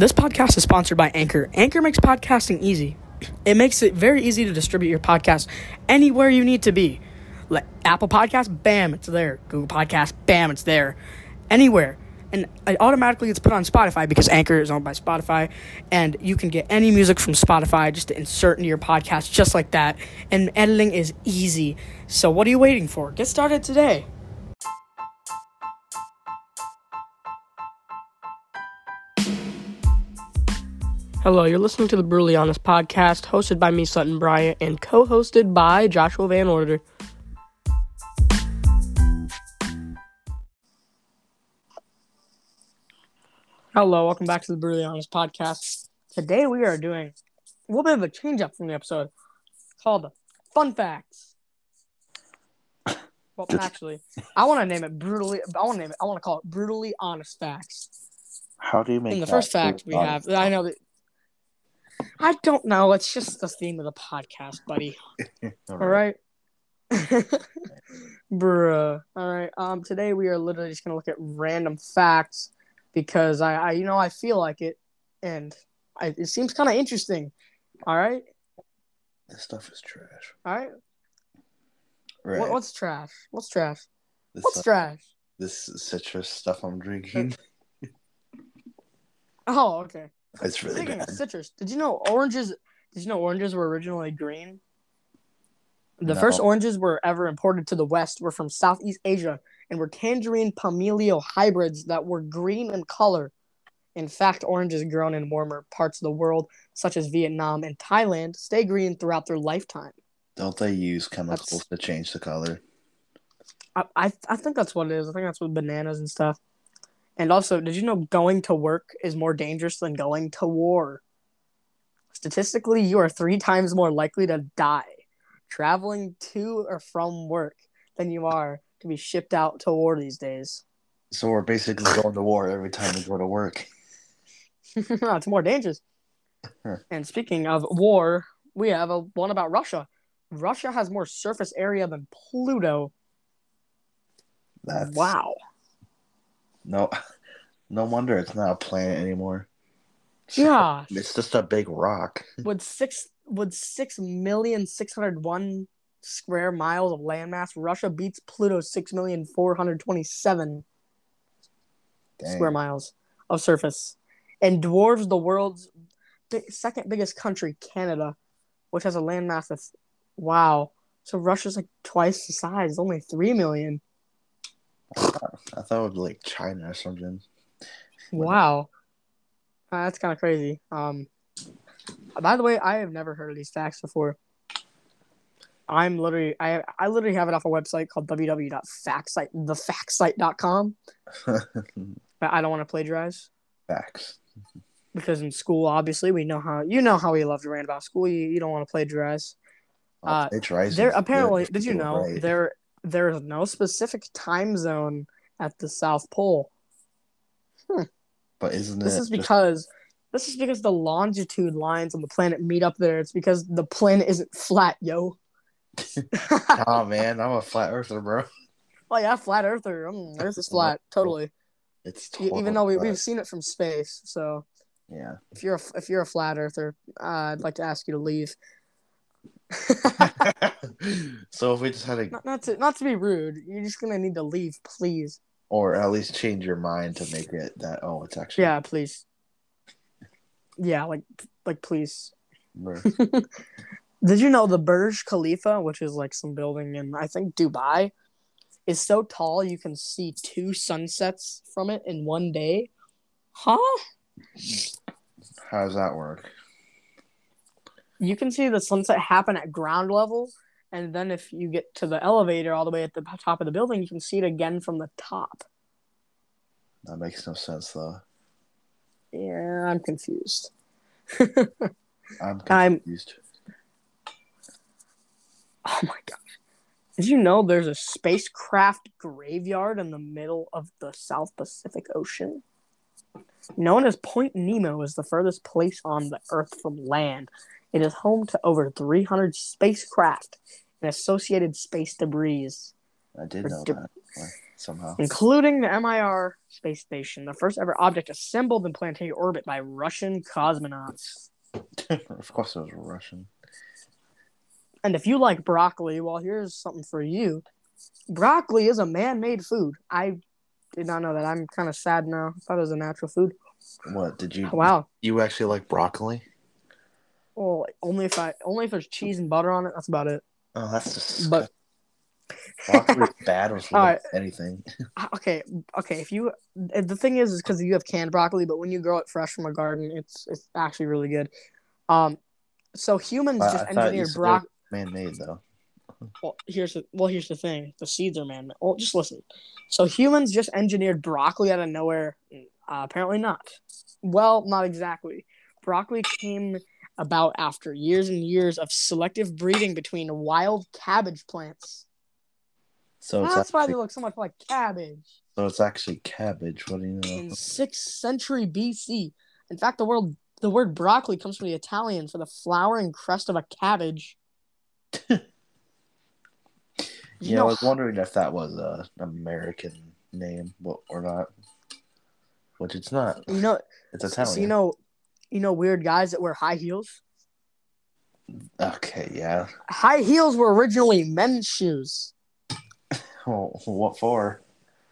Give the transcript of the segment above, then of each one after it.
This podcast is sponsored by Anchor. Anchor makes podcasting easy. It makes it very easy to distribute your podcast anywhere you need to be. Like Apple Podcasts, bam, it's there. Google Podcasts, bam, it's there. Anywhere. And it automatically gets put on Spotify because Anchor is owned by Spotify. And you can get any music from Spotify just to insert into your podcast just like that. And editing is easy. So what are you waiting for? Get started today. Hello, you're listening to the Brutally Honest podcast, hosted by me, Sutton Bryant, and co hosted by Joshua Van Order. Hello, welcome back to the Brutally Honest podcast. Today we are doing a little bit of a change up from the episode called Fun Facts. Well, actually, I want to name it brutally. I want to name it. I want to call it brutally honest facts. How do you make And the that first fact we honest? have, I know that. I don't know. It's just the theme of the podcast, buddy. All All right. Bruh. All right. Um. Today we are literally just gonna look at random facts because I, I you know, I feel like it, and I, it seems kind of interesting. All right. This stuff is trash. All right. Right. What, what's trash? What's trash? this, What's stuff- trash? this citrus stuff I'm drinking? Oh, okay. It's really Speaking bad. citrus, did you know oranges? Did you know oranges were originally green? The No. first oranges were ever imported to the West were from Southeast Asia and were tangerine pomelo hybrids that were green in color. In fact, oranges grown in warmer parts of the world, such as Vietnam and Thailand, stay green throughout their lifetime. Don't they use chemicals to change the color? I, I, I think that's what it is. I think that's with bananas and stuff. And also, did you know going to work is more dangerous than going to war? Statistically, you are three times more likely to die traveling to or from work than you are to be shipped out to war these days. So we're basically going to war every time we go to work. it's more dangerous. Huh. And speaking of war, we have a one about Russia. Russia has more surface area than Pluto. That's Wow. No, no wonder it's not a planet anymore. Yeah, It's just a big rock. Would six would six million six hundred one square miles of landmass, Russia beats Pluto six million four hundred twenty seven square miles of surface, and dwarfs the world's big, second biggest country, Canada, which has a landmass that's wow. So Russia's like twice the size, only three million. I thought it would be like China or something. Wow, Uh, that's kind of crazy. Um, by the way, I have never heard of these facts before. I'm literally I I literally have it off a website called www.factsite thefactsite.com. But I don't want to plagiarize Facts. because in school, obviously, we know how you know how we love to rant about school. You, you don't want to plagiarize. Uh, Plagiarizing There apparently, did you know right. there there is no specific time zone at the South Pole. But isn't it This it is just- because this is because the longitude lines on the planet meet up there. It's because the planet isn't flat, yo. oh man, I'm a flat earther, bro. Oh yeah, flat earther. Mm, Earth is flat, totally. It's E- Even though we, flat. we've seen it from space, so yeah. if you're a, if you're a flat earther, uh, I'd like to ask you to leave. so if we just had to, not, not to not to be rude, you're just gonna need to leave, please. or at least change your mind to make it that oh, it's actually Yeah, please. Yeah, like like please. Did you know the Burj Khalifa, which is like some building in I think Dubai, is so tall you can see two sunsets from it in one day? Huh? How does that work? You can see the sunset happen at ground level, and then if you get to the elevator all the way at the top of the building, you can see it again from the top. That makes no sense though. Yeah, I'm confused. I'm I'm- confused. Oh my gosh. Did you know there's a spacecraft graveyard in the middle of the South Pacific Ocean? Known as Point Nemo is the furthest place on the Earth from land. It is home to over 300 spacecraft and associated space debris. I did know de- that. somehow. including the MIR space station, the first ever object assembled in planetary orbit by Russian cosmonauts. of course, it was Russian. And if you like broccoli, well, here's something for you. Broccoli is a man-made food. I did not know that. I'm kind of sad now. I thought it was a natural food. What did you? Wow. You actually like broccoli? Well, only if I only if there's cheese and butter on it. That's about it. Oh, that's just. But broccoli is bad with All right. anything. okay, okay. If you the thing is, is because you have canned broccoli, but when you grow it fresh from a garden, it's it's actually really good. Um, so humans I- just engineered broccoli. Man-made though. Well, here's the well. Here's the thing: the seeds are man. Well, just listen. So humans just engineered broccoli out of nowhere. Uh, apparently not. Well, not exactly. Broccoli came about after years and years of selective breeding between wild cabbage plants. So That's why they look so much like cabbage. so it's actually cabbage. What do you know? In sixth century BC, in fact, the word the word broccoli comes from the Italian for the flowering crest of a cabbage. You Yeah, I was wondering if that was a American name or not. Which it's not. You know, It's Italian. so you know, you know, weird guys that wear high heels. Okay, yeah. High heels were originally men's shoes. Well, what for?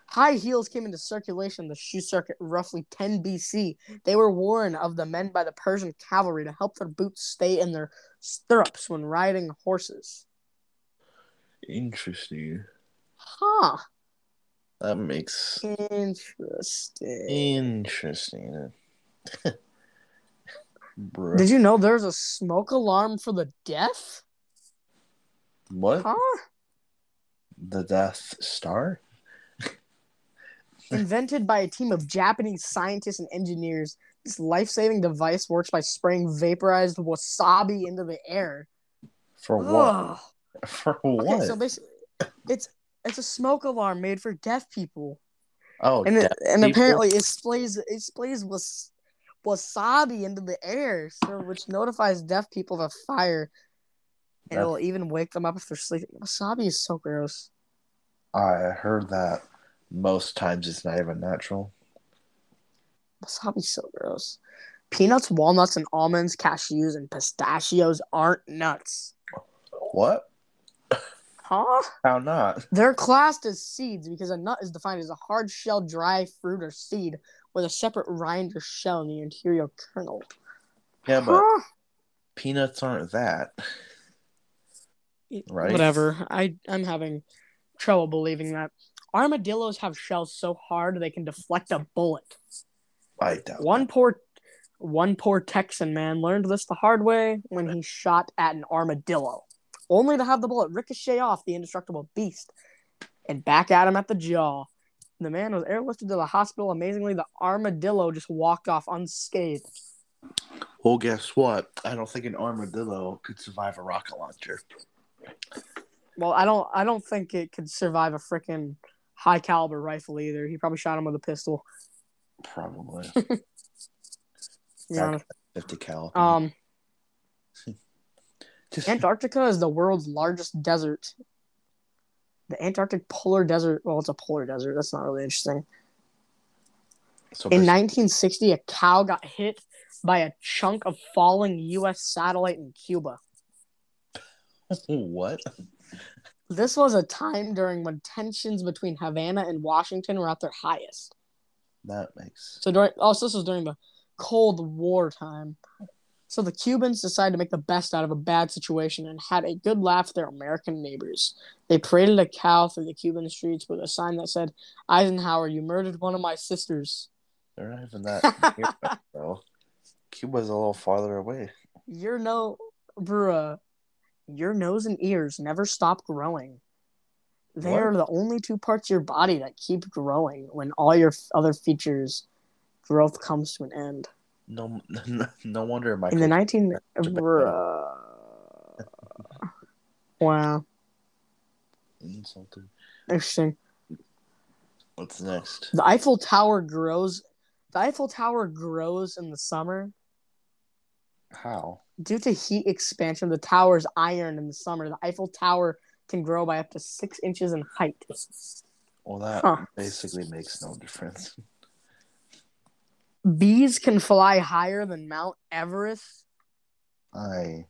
High heels came into circulation in the shoe circuit roughly 10 BC. They were worn of the men by the Persian cavalry to help their boots stay in their stirrups when riding horses. Interesting. Huh. That makes Interesting. interesting. Bruh. Did you know there's a smoke alarm for the deaf? what? Huh? The Death Star? Invented by a team of Japanese scientists and engineers, this life saving device works by spraying vaporized wasabi into the air. For what? For what? Okay, so basically, it's it's a smoke alarm made for deaf people, oh, and it, and people? apparently it sprays it sprays was, wasabi into the air, which notifies deaf people of a fire, and That's- it'll even wake them up if they're sleeping. Wasabi is so gross. I heard that most times it's not even natural. Wasabi's so gross. Peanuts, walnuts, and almonds, cashews, and pistachios aren't nuts. What? Huh? How not? They're classed as seeds because a nut is defined as a hard shell dry fruit or seed with a separate rind or shell in the interior kernel. Yeah, but Huh? peanuts aren't that. Right. Whatever. I I'm having trouble believing that armadillos have shells so hard they can deflect a bullet. I doubt. One poor one poor Texan man learned this the hard way when he shot at an armadillo, only to have the bullet ricochet off the indestructible beast and back at him at the jaw. The man was airlifted to the hospital. Amazingly, the armadillo just walked off unscathed. Well, guess what? I don't think an armadillo could survive a rocket launcher. Well, I don't I don't think it could survive a freaking high caliber rifle either. He probably shot him with a pistol. Probably. to be Back honest. 50 cal. Um, Antarctica is the world's largest desert. The Antarctic polar desert. Well, it's a polar desert. That's not really interesting. so In 1960, a cow got hit by a chunk of falling U.S. satellite in Cuba. what? This was a time during when tensions between Havana and Washington were at their highest. That makes. So during also this was during the Cold War time. So the Cubans decided to make the best out of a bad situation and had a good laugh at their American neighbors. They paraded a cow through the Cuban streets with a sign that said, "Eisenhower, you murdered one of my sisters. They're not even that near, though. Cuba's a little farther away. Your no, bruh, your nose and ears never stop growing. They What? are the only two parts of your body that keep growing when all your other features growth comes to an end." No, no wonder my. in the 19 Japan. bruh. wow Something. interesting What's next? the eiffel tower grows the eiffel tower grows in the summer How? due to heat expansion the tower's iron in the summer the eiffel tower can grow by up to six inches in height Well, that Huh. basically makes no difference. Bees can fly higher than Mount Everest. I.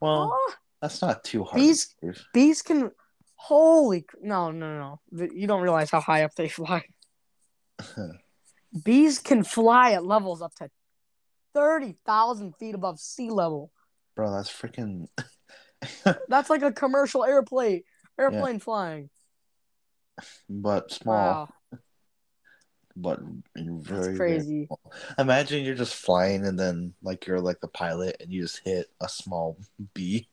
Well, Oh, that's not too hard. Bees- bees can. Holy no no no! You don't realize how high up they fly. Bees can fly at levels up to thirty thousand feet above sea level. Bro, that's freaking. That's like a commercial airplane airplane flying. but small. Wow, But very, that's very crazy. Imagine you're just flying and then like you're like the pilot and you just hit a small bee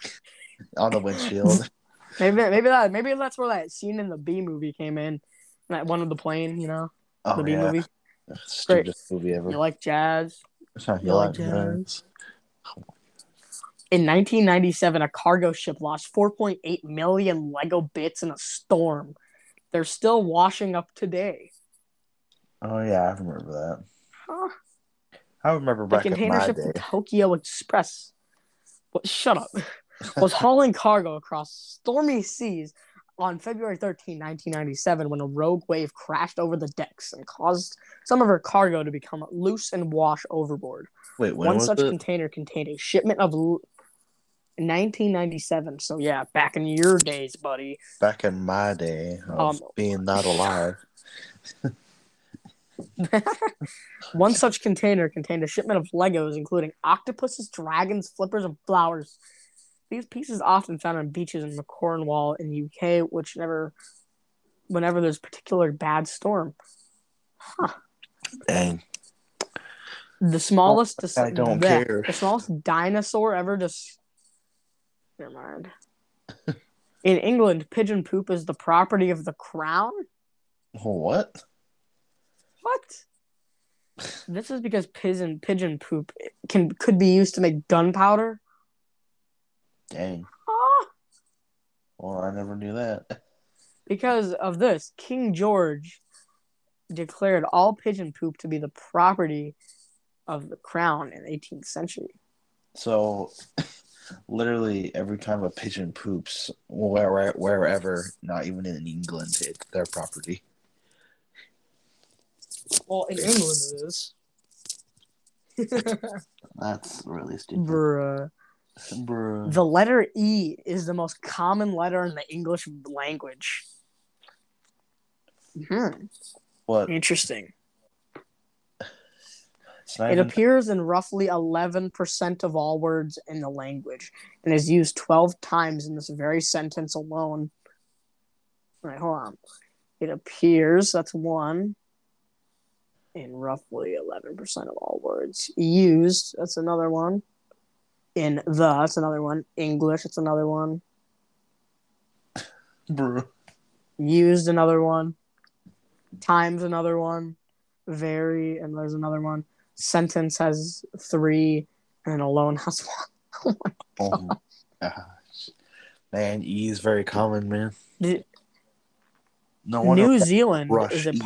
on the windshield. Maybe maybe that maybe that's where that scene in the B movie came in. That one of the plane, you know, oh the B yeah, movie. stupidest movie ever. You like jazz? You like jazz. In 1997, a cargo ship lost 4.8 million Lego bits in a storm. They're still washing up today. Oh yeah, I remember that. Huh. I remember The back in container ship day. Tokio Express. What, shut up. was hauling cargo across stormy seas on February 13, 1997, when a rogue wave crashed over the decks and caused some of her cargo to become loose and wash overboard. Wait, when One was such it? container contained a shipment of l- 1997. So yeah, back in your days, buddy. back in my day of Um, being not alive. One such container contained a shipment of Legos, including octopuses, dragons, flippers, and flowers. These pieces often found on beaches in the Cornwall in the UK, which never, whenever there's a particular bad storm. Dang. The smallest, I don't bleh, care. The smallest dinosaur ever just. Never mind. In England, pigeon poop is the property of the crown. Oh, what? What? This is because pigeon pigeon poop can could be used to make gunpowder. Dang. Ah, Well, I never knew that. because of this, King George declared all pigeon poop to be the property of the crown in the 18th century. So, literally every time a pigeon poops, where, wherever, not even in England, it's their property. Well, in England it is. That's really stupid. Bruh. Bruh. The letter E is the most common letter in the English language. Hmm. What? Interesting. It's It even, appears in roughly 11% of all words in the language and is used 12 times in this very sentence alone. All right, hold on. It appears, that's one, in roughly 11% of all words. Used, that's another one. In the, that's another one. English, that's another one. bruh. Used, another one. Times, another one. Very, and there's another one. Sentence has three, and alone has one. Oh my oh gosh. Man, E is very common, man. Did- No. New Zealand is a E.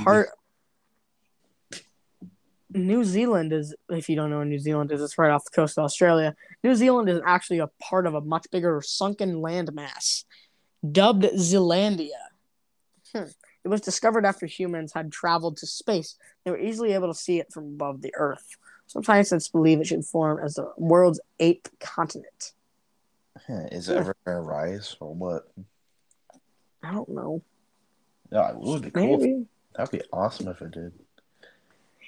New Zealand is, if you don't know where New Zealand is, it's right off the coast of Australia. New Zealand is actually a part of a much bigger sunken landmass, dubbed Zealandia. Hmm. It was discovered after humans had traveled to space. They were easily able to see it from above the Earth. Some scientists believe it should form as the world's eighth continent. Huh, Is it ever gonna rise or what? I don't know. Yeah, it would be cool. Maybe. That'd be awesome if it did.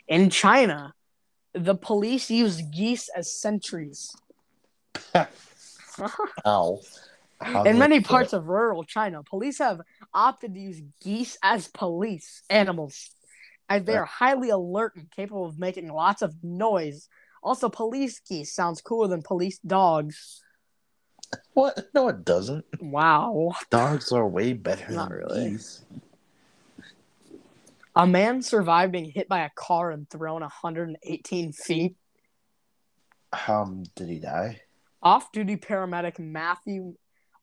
In China, the police use geese as sentries. Ow. How In many parts of rural China, police have opted to use geese as police animals, as they are highly alert and capable of making lots of noise. Also, police geese sounds cooler than police dogs. What? No, it doesn't. Wow. Dogs are way better Not than really. geese. A man survived being hit by a car and thrown 118 feet. Um, did he die? Off-duty paramedic Matthew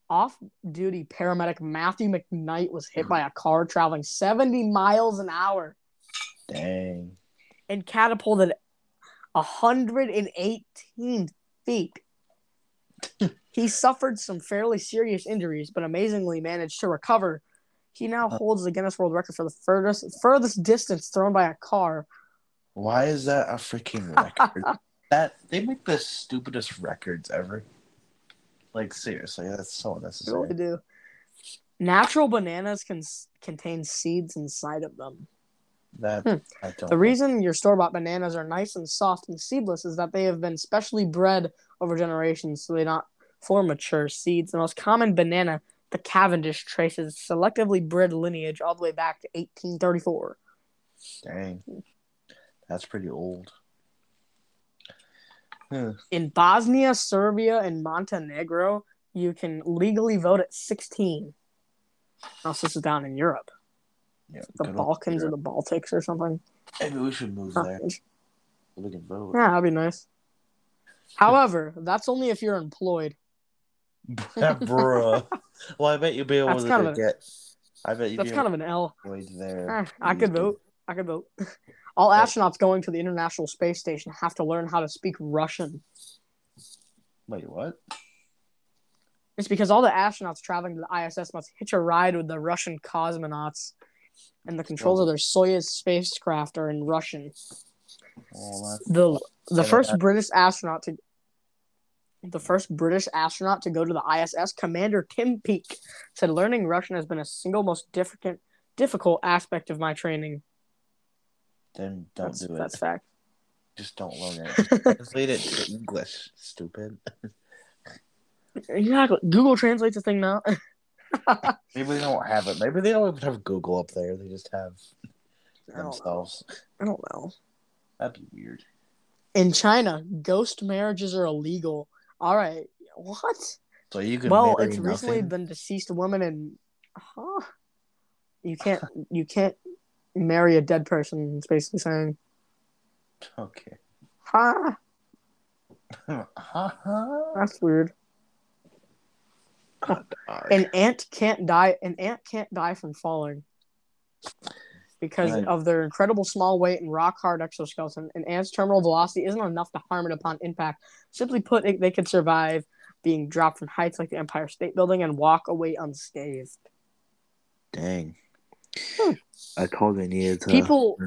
off-duty paramedic Matthew McKnight was hit by a car traveling 70 miles an hour Dang. and catapulted 118 feet. he suffered some fairly serious injuries, but amazingly managed to recover He now holds the Guinness World Record for the furthest furthest distance thrown by a car. Why is that a freaking record? that they make the stupidest records ever. Like seriously, that's so They unnecessary. really do. Natural bananas can contain seeds inside of them. That Hmm. I don't. The reason your store bought bananas are nice and soft and seedless is that they have been specially bred over generations so they not form mature seeds. The most common banana, the Cavendish, traces selectively bred lineage all the way back to 1834. Dang, that's pretty old. Huh. In Bosnia, Serbia, and Montenegro, you can legally vote at 16. Also, this is down in Europe. Yeah, The Balkans or the Baltics or something. Maybe we should move Huh. there. We can vote. Yeah, that'd be nice. However, that's only if you're employed. Bruh. Well, I bet you'll be able That's to kind of a- get. I bet you'd That's kind of an L. avoid there. I could vote. I could vote. All Yeah. astronauts going to the International Space Station have to learn how to speak Russian. Wait, what? It's because all the astronauts traveling to the ISS must hitch a ride with the Russian cosmonauts, and the controls of their Soyuz spacecraft are in Russian. Well, the The first British astronaut to the first British astronaut to go to the ISS, Commander Tim Peake, said learning Russian has been a single most difficult difficult aspect of my training. then don't That's, do it. that's fact. Just don't learn it. Translate it to English. Stupid. Exactly. Google translates a thing now. Maybe they don't have it. Maybe they don't even have Google up there. They just have I don't know. themselves. I don't know. That'd be weird. In China, ghost marriages are illegal. All right. What? So you can Well, it's recently been deceased woman and huh? You can't you can't marry a dead person, it's basically saying. Okay. Ha Haha. that's weird. An ant can't die an ant can't die from falling. Because Right. of their incredible small weight and rock hard exoskeleton, an ant's terminal velocity isn't enough to harm it upon impact. Simply put, they could survive being dropped from heights like the Empire State Building and walk away unscathed. Dang. Hmm. I told you needed to People-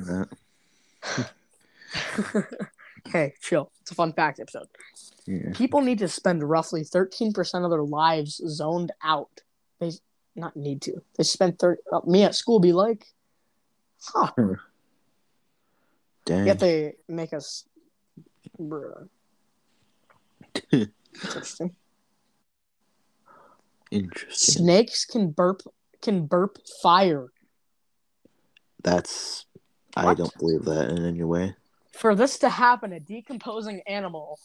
hey, chill. It's a fun fact episode. Yeah. People need to spend roughly 13% of their lives zoned out. They not need to. They spend 30 uh, me at school be like, huh. Dang. Yet they make us bruh. Interesting. Interesting. Snakes can burp can burp fire. That's I don't believe that in any way. For this to happen, a decomposing animal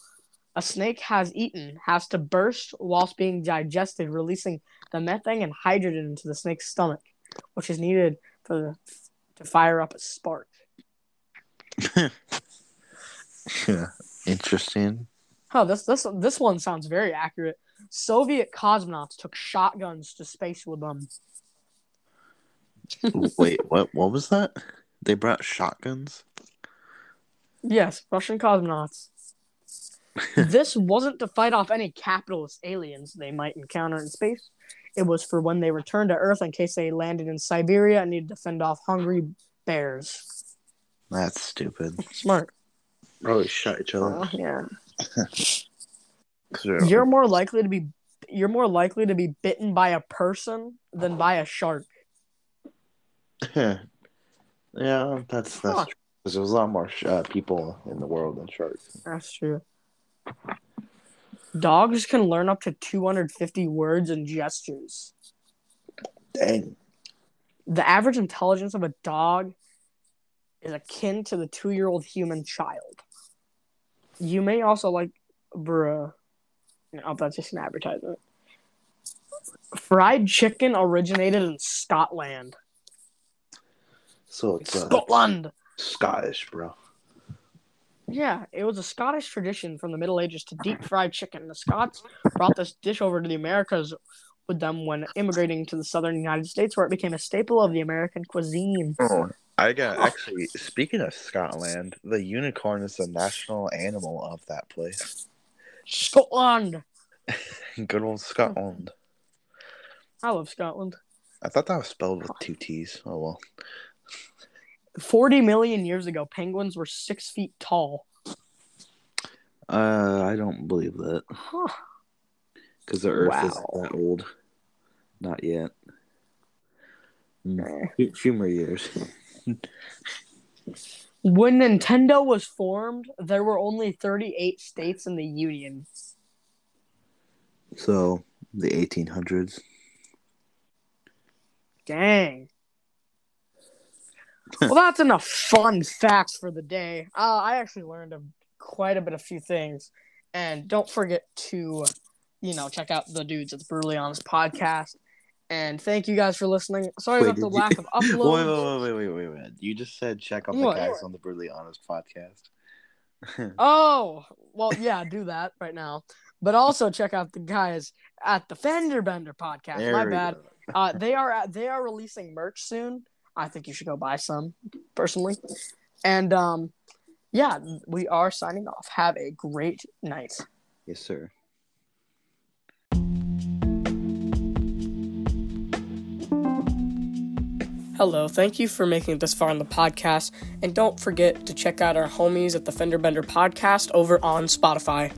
a snake has eaten has to burst whilst being digested, releasing the methane and hydrogen into the snake's stomach, which is needed for the, to fire up a spark. yeah. Interesting. Oh, this this this one sounds very accurate. Soviet cosmonauts took shotguns to space with them. Wait, what what was that? They brought shotguns? Yes, Russian cosmonauts. this wasn't to fight off any capitalist aliens they might encounter in space. It was for when they returned to Earth in case they landed in Siberia and needed to fend off hungry bears. That's stupid. Smart. Probably shot each other. Uh, yeah. 'Cause they're- You're more likely to be you're more likely to be bitten by a person than by a shark. yeah, that's that's Huh. true. 'Cause there's a lot more uh, people in the world than sharks. That's true. Dogs can learn up to 250 words and gestures. Dang. The average intelligence of a dog is akin to the two year old human child. You may also like, bruh. Oh, that's just an advertisement. Fried chicken originated in Scotland. So it's uh, Scotland! Scottish, bro. Yeah, it was a Scottish tradition from the Middle Ages to deep fry chicken. The Scots brought this dish over to the Americas with them when immigrating to the southern United States, where it became a staple of the American cuisine. Oh, I got actually. Speaking of Scotland, the unicorn is the national animal of that place. Scotland! Good old Scotland. I love Scotland. I thought that was spelled with two T's. Oh well. 40 million years ago, penguins were six feet tall. Uh, I don't believe that Huh. because the Earth Wow. isn't that old. Not yet. Mm, few- few more years. When Nintendo was formed, there were only 38 states in the Union. So the 1800s. Dang. Well, that's enough fun facts for the day. Uh, I actually learned a, quite a bit of few things. And don't forget to, you know, check out the dudes at the Brutally Honest podcast. And thank you guys for listening. Sorry Wait, about the you- lack of Wait, uploads. wait, wait, wait, wait, wait. You just said check out the What? guys on the Brutally Honest podcast. Oh, well, yeah, do that right now. But also check out the guys at the Fender Bender podcast. There My bad. Uh, they are at, they are releasing merch soon. I think you should go buy some personally. And um, yeah, we are signing off. Have a great night. Yes, sir. Hello, thank you for making it this far in the podcast, and don't forget to check out our homies at the Fender Bender podcast over on Spotify.